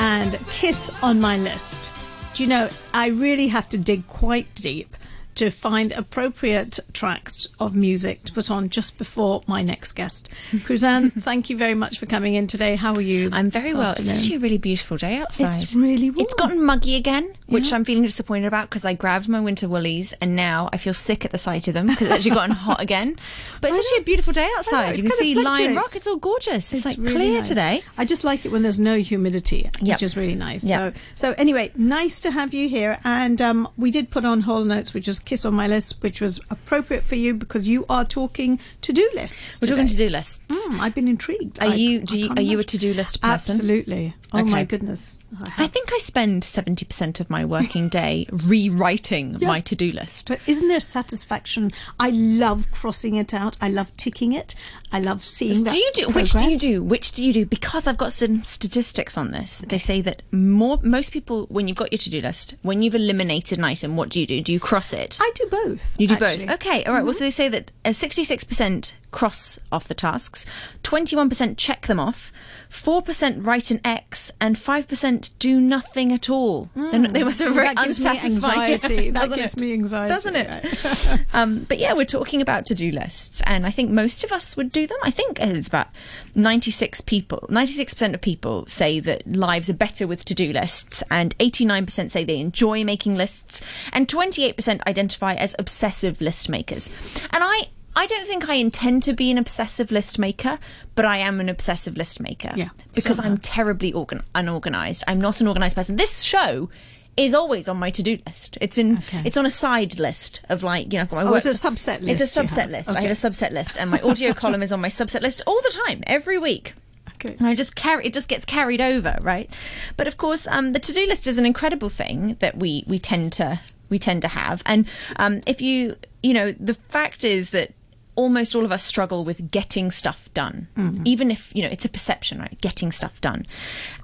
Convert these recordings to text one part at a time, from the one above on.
and Kiss on my list. Do you know, I really have to dig quite deep to find appropriate tracks of music to put on just before my next guest. Cruzanne, thank you very much for coming in today. How are you? I'm very well. afternoon? It's actually a really beautiful day outside. It's really warm. It's gotten muggy again, which Yeah. I'm feeling disappointed about because I grabbed my winter woolies and now I feel sick at the sight of them because it's actually gotten hot again. But it's I actually know. a beautiful day outside. you can see Lion. Rock. It's all gorgeous. It's, like really clear nice. today. I just like it when there's no humidity, Yep. which is really nice. Yep. So, so anyway, nice to have you here. And um, we did put on Hall and Oates, which was Kiss on My List, which was appropriate for you because you are talking to-do lists. We're talking to do lists. Mm, I've been intrigued. Are I- you? Do you? Are you a to do list person? Absolutely. Oh my goodness. I think I spend seventy percent of my working day rewriting Yeah. my to do list. But isn't there satisfaction? I love crossing it out. I love ticking it. I love seeing that. do you do which do you do which do you do because i've got some statistics on this they say that more most people when you've got your to-do list when you've eliminated an item what do you do do you cross it I do both. you do actually. both okay all right. well so they say that uh, 66% cross off the tasks 21% check them off 4% write an x and 5% do nothing at all They're they must have very Mm. That unsatisfying anxiety. That doesn't gives it? me anxiety. doesn't it um, but yeah, we're talking about to-do lists, and I think most of us would do them. I think it's about ninety-six people. Ninety-six percent of people say that lives are better with to-do lists, and eighty-nine percent say they enjoy making lists, and twenty-eight percent identify as obsessive list makers. And I. I don't think I intend to be an obsessive list maker, but I am an obsessive list maker. Yeah, Because so I'm terribly organ- unorganized. I'm not an organized person. This show is always on my to-do list. It's in Okay. it's on a side list of like, you know, I've got my Oh, work it's a subset list. It's a subset list. I have a subset list and my audio column is on my subset list all the time, every week. Okay. And I just carry it just gets carried over, right? But of course, um, the to-do list is an incredible thing that we we tend to we tend to have. And um, if you you know, the fact is that almost all of us struggle with getting stuff done. Even if, you know, it's a perception, right? Getting stuff done.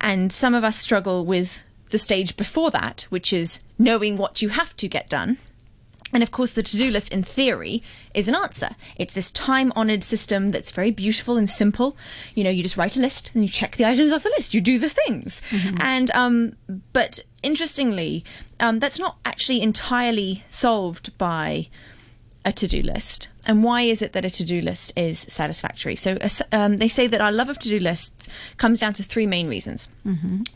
And some of us struggle with the stage before that, which is knowing what you have to get done. And of course, the to do list in theory is an answer. It's this time honored system that's very beautiful and simple. You know, you just write a list and you check the items off the list, you do the things. And, um, but interestingly, um, that's not actually entirely solved by a to do list. And why is it that a to do list is satisfactory? So um, they say that our love of to do lists comes down to three main reasons.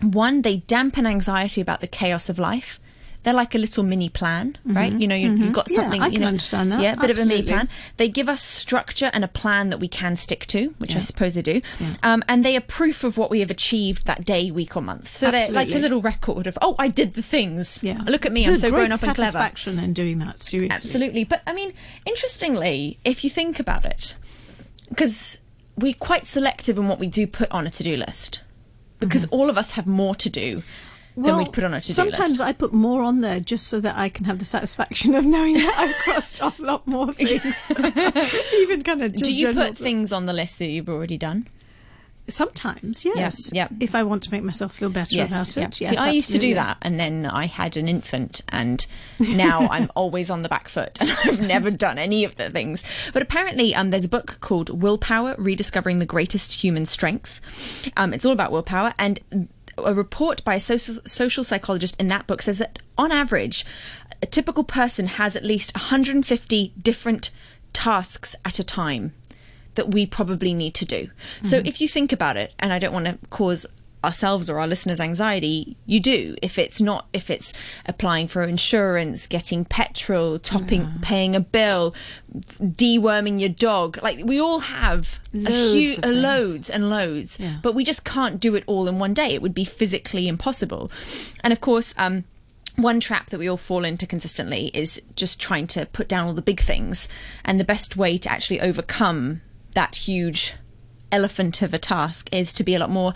One, they dampen anxiety about the chaos of life. They're like a little mini plan, mm-hmm. right? You know, you, you've mm-hmm. got Yeah, something. I you can know, understand that. Yeah, a bit of a mini plan. They give us structure and a plan that we can stick to, which I suppose they do. Um, and they are proof of what we have achieved that day, week, or month. So they're like a little record of, oh, I did the things. Yeah. Look at me, There's I'm so grown up and clever. satisfaction in doing that. Seriously. Absolutely. But I mean, interestingly, if you think about it, because we're quite selective in what we do put on a to do list, because mm-hmm. all of us have more to do than we'd put on a to do sometimes list. I put more on there just so that I can have the satisfaction of knowing that I've crossed off a lot more things. Even kind of. Do you put things on the list that you've already done? Sometimes, yes. yeah. If I want to make myself feel better about yeah. it. Yes, See, I used to do that, and then I had an infant, and now I'm always on the back foot, and I've never done any of the things. But apparently, um, there's a book called Willpower: Rediscovering the Greatest Human Strengths. Um, it's all about willpower, and a report by a social, social psychologist in that book says that on average, a typical person has at least 150 different tasks at a time that we probably need to do. So mm-hmm. if you think about it, and I don't want to cause ourselves or our listeners anxiety, you do. If it's not, if it's applying for insurance, getting petrol, topping, paying a bill, deworming your dog, like we all have Loads hu- of a loads and loads, Yeah. but we just can't do it all in one day. It would be physically impossible. And of course, um, one trap that we all fall into consistently is just trying to put down all the big things. And the best way to actually overcome that huge elephant of a task is to be a lot more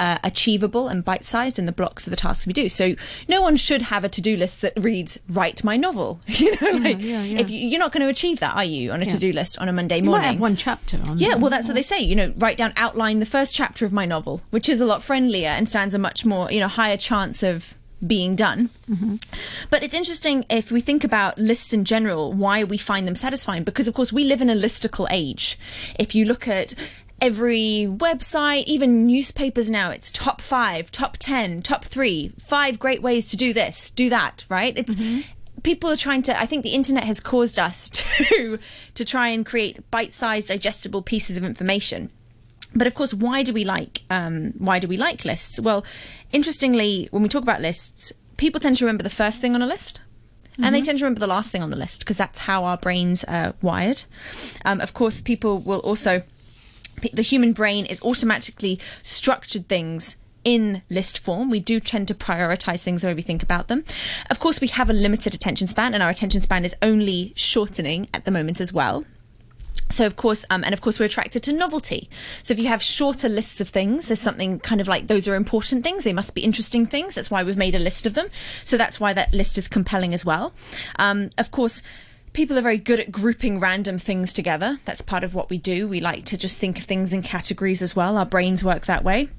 uh, achievable and bite-sized in the blocks of the tasks we do. So no one should have a to-do list that reads "write my novel." You know, like yeah, yeah. if you, you're not going to achieve that, are you, on a to-do list on a Monday You morning? might have one chapter on Yeah, there. well, that's what they say. You know, write down, outline the first chapter of my novel, which is a lot friendlier and stands a much more, you know, higher chance of being done. But it's interesting if we think about lists in general, why we find them satisfying, because of course we live in a listicle age. If you look at every website, even newspapers now, it's top five, top 10, top three, five great ways to do this, do that, right? It's. People are trying to. I think the internet has caused us to to try and create bite-sized, digestible pieces of information. But of course, why do we like um, why do we like lists? Well, interestingly, when we talk about lists, people tend to remember the first thing on a list. And they tend to remember the last thing on the list because that's how our brains are wired. Um, of course, people will also, the human brain is automatically structured things in list form. We do tend to prioritize things the way we think about them. Of course, we have a limited attention span, and our attention span is only shortening at the moment as well. So of course, um, and of course, we're attracted to novelty. So if you have shorter lists of things, there's something kind of like those are important things. They must be interesting things. That's why we've made a list of them. So that's why that list is compelling as well. Um, of course. People are very good at grouping random things together. That's part of what we do. We like to just think of things in categories as well. Our brains work that way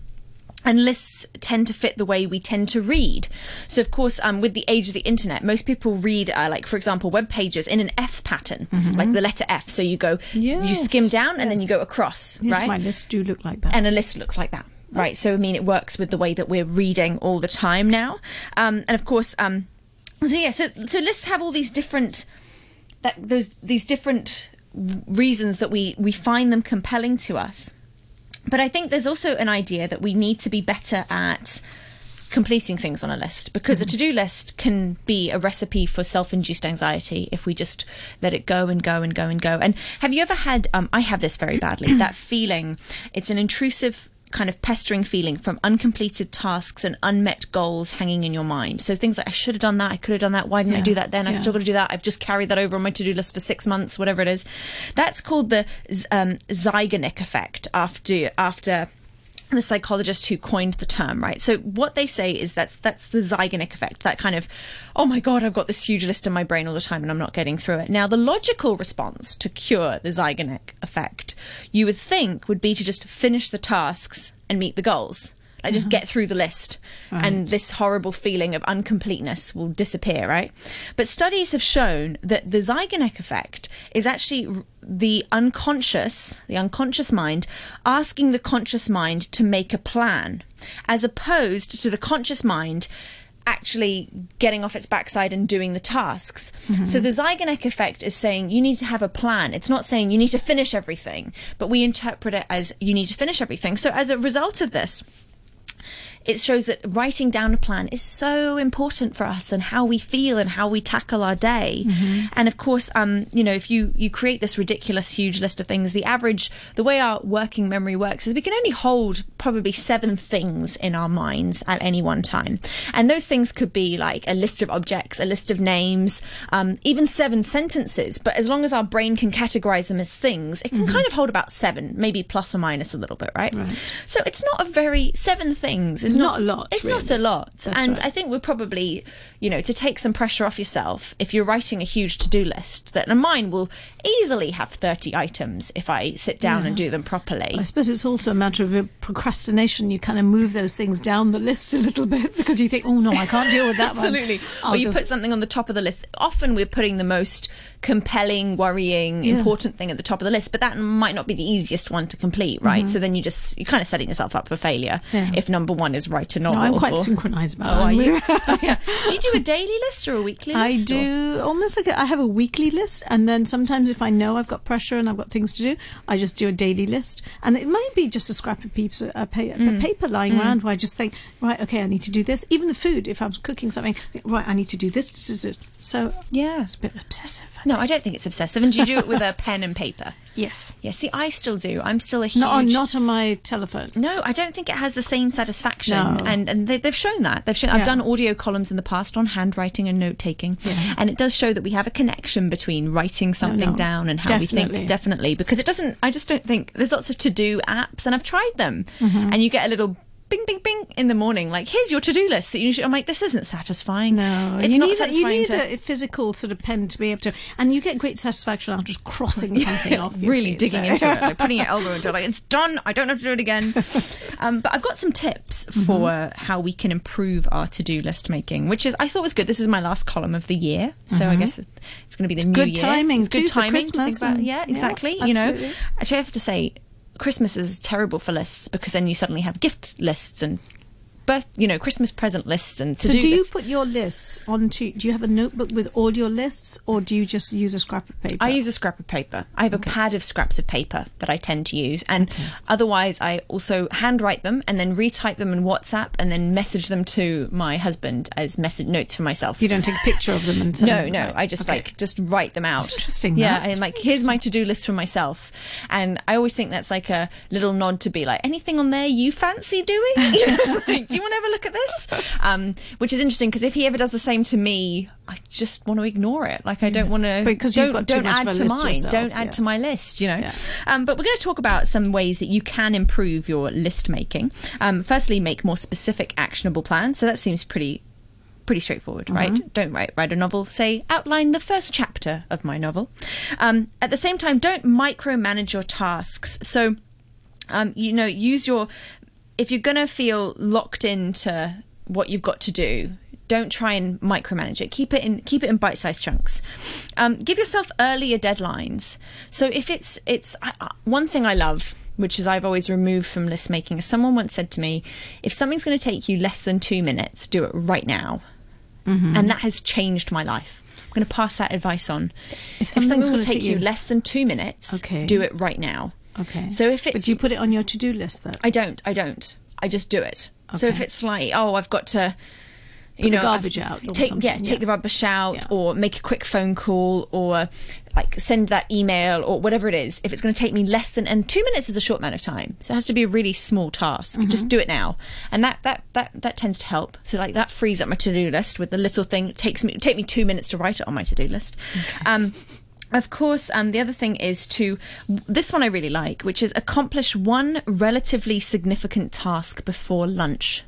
and lists tend to fit the way we tend to read. So, of course, um, with the age of the internet, most people read, uh, like for example, web pages in an F pattern, like the letter F. So you go, you skim down, and then you go across, Yes, right? my lists do look like that. and a list looks like that, right? So, I mean, it works with the way that we're reading all the time now, um, and of course, um, so yeah, so so lists have all these different that those these different reasons that we we find them compelling to us. But I think there's also an idea that we need to be better at completing things on a list because a to-do list can be a recipe for self-induced anxiety if we just let it go and go and go and go. And have you ever had um I have this very badly that feeling it's an intrusive kind of pestering feeling from uncompleted tasks and unmet goals hanging in your mind. So things like I should have done that, I could have done that, why didn't I do that then? I still got to do that. I've just carried that over on my to-do list for 6 months, whatever it is. That's called the um, Zeigarnik effect after after the psychologist who coined the term, right? So what they say is that that's the Zeigarnik effect, that kind of, oh my god, I've got this huge list in my brain all the time and I'm not getting through it. Now, the logical response to cure the Zeigarnik effect, you would think, would be to just finish the tasks and meet the goals. Like just uh-huh. get through the list, and this horrible feeling of uncompleteness will disappear, right? But studies have shown that the Zeigarnik effect is actually the unconscious, the unconscious mind, asking the conscious mind to make a plan, as opposed to the conscious mind actually getting off its backside and doing the tasks. Mm-hmm. So the Zeigarnik effect is saying you need to have a plan. It's not saying you need to finish everything, but we interpret it as you need to finish everything. So as a result of this, it shows that writing down a plan is so important for us and how we feel and how we tackle our day. And of course, um, you know, if you you create this ridiculous huge list of things, the average, the way our working memory works is we can only hold probably seven things in our minds at any one time, and those things could be like a list of objects, a list of names, um, even seven sentences. But as long as our brain can categorize them as things, it can kind of hold about seven, maybe plus or minus a little bit, right? So it's not a very seven things. It's It's not a lot, It's not a lot, That's and right. I think we're probably, you know, to take some pressure off yourself. If you're writing a huge to-do list, that and mine will easily have thirty items if I sit down and do them properly. I suppose it's also a matter of procrastination. You kind of move those things down the list a little bit because you think, oh no, I can't deal with that one. Absolutely. Or you just- put something on the top of the list. Often we're putting the most compelling, worrying, Yeah. important thing at the top of the list, but that might not be the easiest one to complete, right? So then you just you're kind of setting yourself up for failure Mm-hmm. Yeah. if number one is right or not. No, I'm quite or- synchronized about Oh, are it. you? yeah. Do you do a daily list or a weekly I list? or- do almost like a, I have a weekly list, and then sometimes if I know I've got pressure and I've got things to do, I just do a daily list. And it might be just a scrap of piece, a, pa- Mm. paper lying around where I just think, right, okay, I need to do this. Even the food, if I'm cooking something, right, I need to do this, this. So Yeah. it's a bit obsessive. No. I don't think it's obsessive. And do you do it with a pen and paper? Yes. Yeah, see, I still do. I'm still a huge. Not on, not on my telephone. No, I don't think it has the same satisfaction, No. and and they, they've shown that. They've shown. I've done audio columns in the past on handwriting and note taking, Yeah. and it does show that we have a connection between writing something no. down and how we think. Definitely, because it doesn't. I just don't think there's lots of to do apps, and I've tried them, Mm-hmm. and you get a little. Bing, bing, bing in the morning. Like, here's your to-do list that you should. I'm like, this isn't satisfying. No, it's you not need, a, you need to a physical sort of pen to be able to, and you get great satisfaction of just crossing something off. really digging so- into it, like putting your elbow into it, like it's done. I don't have to do it again. um, but I've got some tips Mm-hmm. for how we can improve our to-do list making, which is I thought was good. This is my last column of the year, so I guess it's going to be the new Mm-hmm. good year. timing, It's good timing to about. and- Yeah, yeah, exactly. you know, actually, I have to say. Christmas is terrible for lists because then you suddenly have gift lists and birth, you know, Christmas present lists and to do. So do do you put your lists onto? Do you have a notebook with all your lists, or do you just use a scrap of paper? I use a scrap of paper. I have a pad of scraps of paper that I tend to use, and otherwise, I also handwrite them and then retype them in WhatsApp and then message them to my husband as message notes for myself. You don't take a picture of them and no, them, no. right. I just Okay. like just write them out. interesting, Yeah, and like really here's my to do list for myself, and I always think that's like a little nod to be like anything on there you fancy doing. You know, like, do you want to have a look at this? Um, which is interesting because if he ever does the same to me, I just want to ignore it. Like I don't want to. Because you've don't, don't add to mine. yourself, Don't add yeah. to my list. You know. Yeah. Um, but we're going to talk about some ways that you can improve your list making. Um, firstly, make more specific, actionable plans. So that seems pretty pretty straightforward, right? Mm-hmm. Don't write write a novel. Say outline the first chapter of my novel. Um, at the same time, don't micromanage your tasks. So, um, you know, use your if you're gonna feel locked into what you've got to do. Don't try and micromanage it. Keep it in keep it in bite-sized chunks. Um, give yourself earlier deadlines. So if it's it's I, one thing I love which is I've always removed from list making. is Someone once said to me, if something's going to take you less than two minutes, do it right now. Mm-hmm. And that has changed my life. I'm going to pass that advice on. If If something's something's gonna take you- less than two minutes, Okay. do it right now. Okay. So if but it's, do you put it on your to-do list though? I don't, I don't. I just do it. So if it's like, oh, I've got to, you the know, garbage I've- out or take something, yeah, take the rubbish out, Yeah. or make a quick phone call, or like send that email, or whatever it is. If it's going to take me less than and two minutes is a short amount of time, so it has to be a really small task. Mm-hmm. Just do it now, and that that that that tends to help. So like that frees up my to do list with the little thing. It takes me take me two minutes to write it on my to do list. Um, of course, um, the other thing is to this one I really like, which is accomplish one relatively significant task before lunch.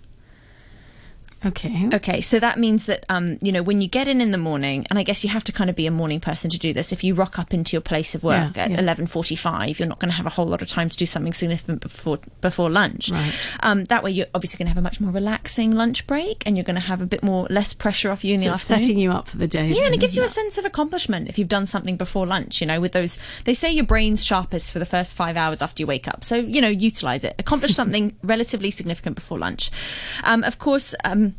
Okay. Okay, so that means that um, you know when you get in in the morning, and I guess you have to kind of be a morning person to do this. If you rock up into your place of work Yeah, at yeah. eleven forty-five, you're not going to have a whole lot of time to do something significant before before lunch. Right. Um, that way, you're obviously going to have a much more relaxing lunch break, and you're going to have a bit more less pressure off you in So the it's afternoon. setting you up for the day. Yeah, and it gives you a sense of accomplishment if you've done something before lunch, you know, with those. They say your brain's sharpest for the first five hours after you wake up. So, you know, utilize it. Accomplish something relatively significant before lunch. Um, of course, um,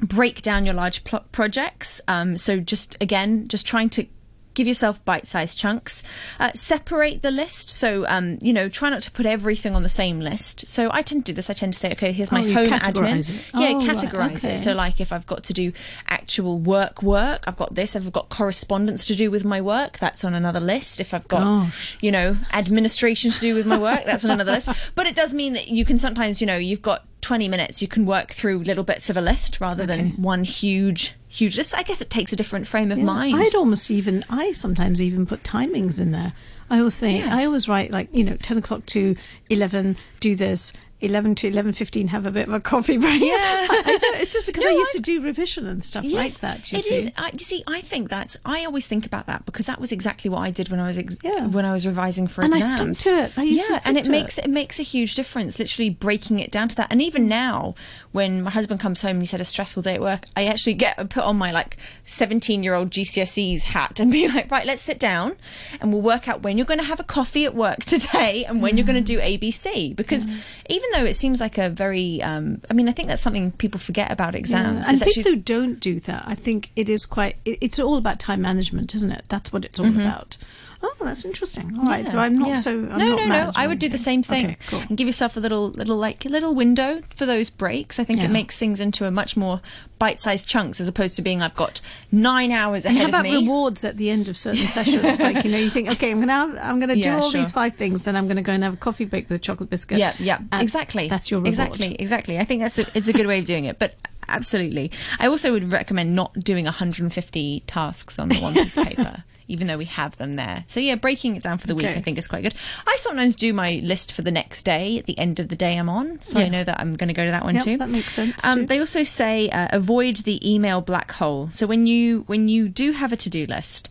break down your large pl- projects. Um, so, just again, just trying to give yourself bite-sized chunks uh, separate the list so um, you know try not to put everything on the same list so i tend to do this i tend to say okay here's my Oh, home admin it. yeah Oh, right, categorize okay. it so like if I've got to do actual work work, I've got this, I've got correspondence to do with my work, that's on another list. If I've got Gosh. you know, administration to do with my work, that's on another list. But it does mean that you can sometimes, you know, you've got 20 minutes, you can work through little bits of a list rather than one huge huge list. I guess it takes a different frame of Yeah. mind. I'd almost even, I sometimes even put timings in there. I always think, Yeah. I always write like, you know, 10 o'clock to 11, do this. 11 to 11.15, have a bit of a coffee break. Yeah. I, I it's just because I used I- to do revision and stuff like that, you it see. is. I, you see, I think that's. I always think about that because that was exactly what I did when I was ex- Yeah. when I was revising for And I exams. stuck to it. I used to yeah, stick and it to makes it. it. makes a huge difference. Literally breaking it down to that. And even now, when my husband comes home and he's had a stressful day at work, I actually get put on my like seventeen year old GCSEs hat and be like, right, let's sit down and we'll work out when you're going to have a coffee at work today and when you're going to mm. do ABC. Because mm. even though it seems like a very, um, I mean, I think that's something people forget about exams. and is people actually- who don't do that, I think it is quite. It, it's all about time management, isn't it? That's what it's all about. Oh, that's interesting. All right, so I'm not. Yeah. so. I'm no, not no, no. I would do the same thing Okay, cool. and give yourself a little, little like a little window for those breaks. I think Yeah. it makes things into a much more bite-sized chunks as opposed to being I've got nine hours And ahead how of about me. rewards at the end of certain sessions? Like you know, you think, okay, I'm gonna have, I'm gonna do Yeah, all sure. these five things, then I'm gonna go and have a coffee break with a chocolate biscuit. Yeah, yeah, exactly. That's your reward. exactly, exactly. I think that's a, it's a good way of doing it, but. Absolutely. I also would recommend not doing 150 tasks on the one piece of paper, even though we have them there. So, yeah, breaking it down for the week I think is quite good. I sometimes do my list for the next day at the end of the day I'm on. So I know that I'm going to go to that one Yep, too. that makes sense Um, they also say uh, avoid the email black hole. So when you when you do have a to do list,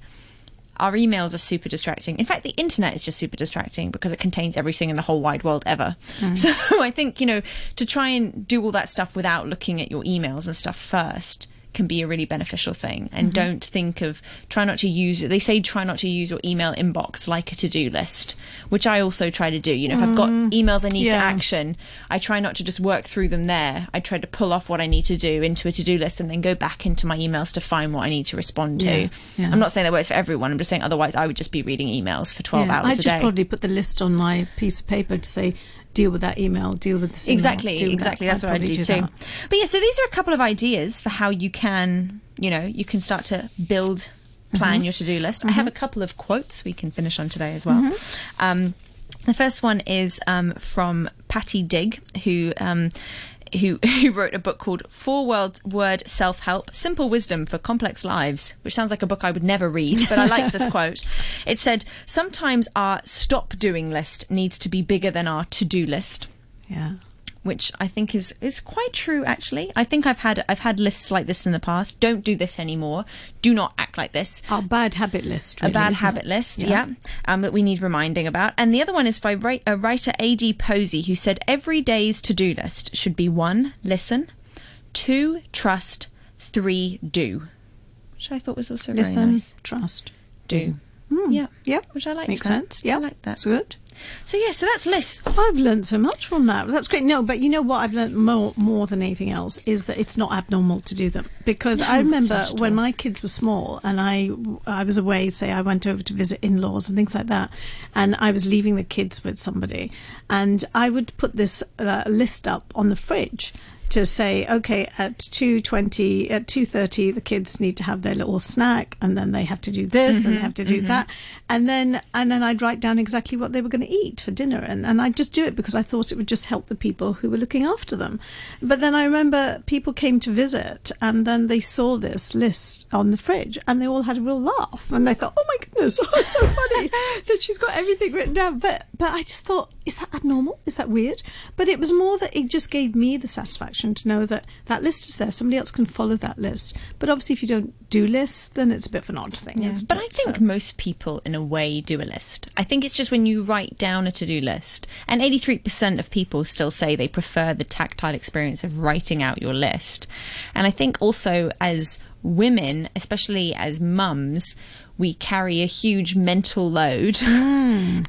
our emails are super distracting. In fact, the internet is just super distracting because it contains everything in the whole wide world ever. So I think, you know, to try and do all that stuff without looking at your emails and stuff first can be a really beneficial thing. And mm-hmm. don't think of try not to use They say try not to use your email inbox like a to do list, which I also try to do. You know, if I've got mm-hmm. emails I need to action, I try not to just work through them there. I try to pull off what I need to do into a to do list and then go back into my emails to find what I need to respond to. Yeah, yeah. I'm not saying that works for everyone. I'm just saying otherwise I would just be reading emails for 12 Yeah, hours I just probably put the list on my piece of paper to say, deal with that email, deal with this. email, Exactly, exactly. that. That's I'd what I probably do, too. that. But yeah, so these are a couple of ideas for how you can, you know, you can start to build, plan Mm-hmm. your to do list. I have a couple of quotes we can finish on today as well. Mm-hmm. Um, the first one is um, from Patti Digh, who. Um, who, who wrote a book called Four World Word Self Help Simple Wisdom for Complex Lives, which sounds like a book I would never read, but I like this quote. It said, Sometimes our stop doing list needs to be bigger than our to do list Yeah. Which I think is is quite true actually. I think I've had I've had lists like this in the past. Don't do this anymore. Do not act like this. Our bad habit list. A bad habit it? list, yeah, um, that we need reminding about. And the other one is by write, a writer A.D. Posey, who said every day's to do list should be one, listen, two, trust, three, do. Which I thought was also very Listen, nice. trust. Do. Hmm. Yeah. Yep. Which I like. Makes that. sense. Yeah. I like that. It's good. So yeah, so that's lists. I've learned so much from that. That's great. No, but you know what I've learned more more than anything else is that it's not abnormal to do them. Because I remember when my kids were small and I I was away, say I went over to visit in-laws and things like that, and I was leaving the kids with somebody, and I would put this uh, list up on the fridge to say, okay, at two twenty, at two thirty, the kids need to have their little snack, and then they have to do this and they mm-hmm, have to do mm-hmm. that, and then and then I'd write down exactly what they were going to eat for dinner, and and I'd just do it because I thought it would just help the people who were looking after them. But then I remember people came to visit, and then they saw this list on the fridge, and they all had a real laugh, and they thought, oh my goodness, oh, it's so funny that she's got everything written down. But but I just thought, is that abnormal? Is that weird? But it was more that it just gave me the satisfaction to know that that list is there. Somebody else can follow that list. But obviously, if you don't do lists, then it's a bit of an odd thing. Yeah. But I think So- most people, in a way, do a list. I think it's just when you write down a to do list, and 83% of people still say they prefer the tactile experience of writing out your list. And I think also as women, especially as mums, we carry a huge mental load.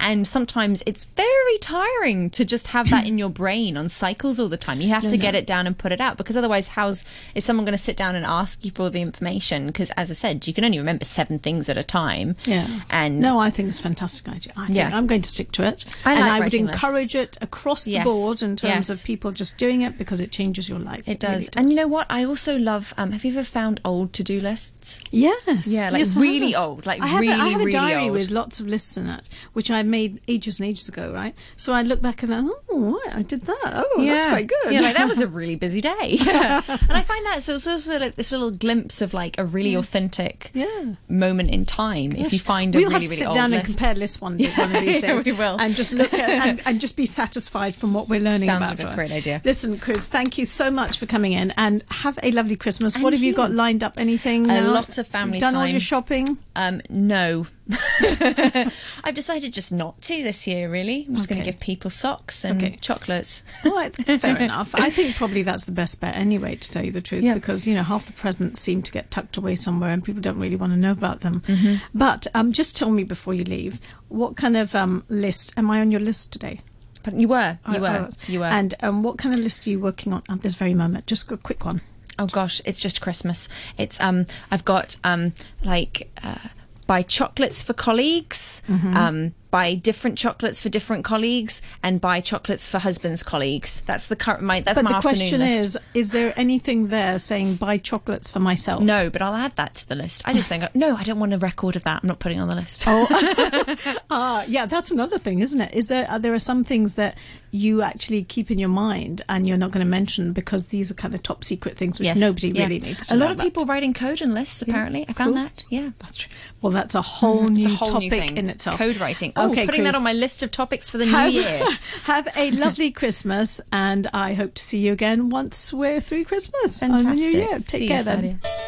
And sometimes it's very tiring to just have that in your brain on cycles all the time. You have to get it down and put it out because otherwise, how's is someone going to sit down and ask you for all the information? Because as I said, you can only remember seven things at a time. Yeah. And no, I think it's a fantastic idea. I think Yeah. I'm going to stick to it. I like and I would encourage lists. it across the Yes. board in terms Yes. of people just doing it because it changes your life. it really does. And you know what? I also love. Um, have you ever found old to do lists? Yes. Yeah, like yes, really have. Old, like I have a, I really, have a really diary old. with lots of lists in it, which I made ages and ages ago, right? So I look back and then, oh, I did that. Oh, that's quite good. Yeah, like that was a really busy day. and I find that so it's also like this little glimpse of like a really authentic Yeah. moment in time. If you find a we'll really, have to really sit down list. and compare lists one, one of these Yeah, days. we will. And just look at and, and just be satisfied from what we're learning Sounds about. like a great idea. Listen, Chris, thank you so much for coming in and have a lovely Christmas. what And have you, you. got lined up? Anything? A lot of family Done all your shopping? Um, no. I've decided just not to this year, really. I'm just going to give people socks and Okay. chocolates. All right, that's fair enough. I think probably that's the best bet anyway, to tell you the truth, Yeah. because you know half the presents seem to get tucked away somewhere, and people don't really want to know about them. Mm-hmm. But um, just tell me before you leave, what kind of um, list am I on your list today? But you were, you I were, was. you were. And um, what kind of list are you working on at this very moment? Just a quick one. Oh gosh, it's just Christmas. It's um, I've got um, like uh, buy chocolates for colleagues, Mm-hmm. um, buy different chocolates for different colleagues, and buy chocolates for husbands' colleagues. That's the current my that's but my the afternoon question list. is: Is there anything there saying buy chocolates for myself? no, but I'll add that to the list. I just think no, I don't want a record of that. I'm not putting on the list. Oh, ah, yeah, that's another thing, isn't it? Is there are there are some things that you actually keep in your mind and you're not going to mention because these are kind of top secret things which Yes, nobody yeah. really needs to A lot of about. people writing code and lists. Apparently, I found cool. that. Yeah. That's true. Well, that's a whole It's new a whole topic new thing. in itself. Code writing. Oh, okay, putting Chris, that on my list of topics for the new year. have a lovely Christmas, and I hope to see you again once we're through Christmas on the new Fantastic. year. Take See care then.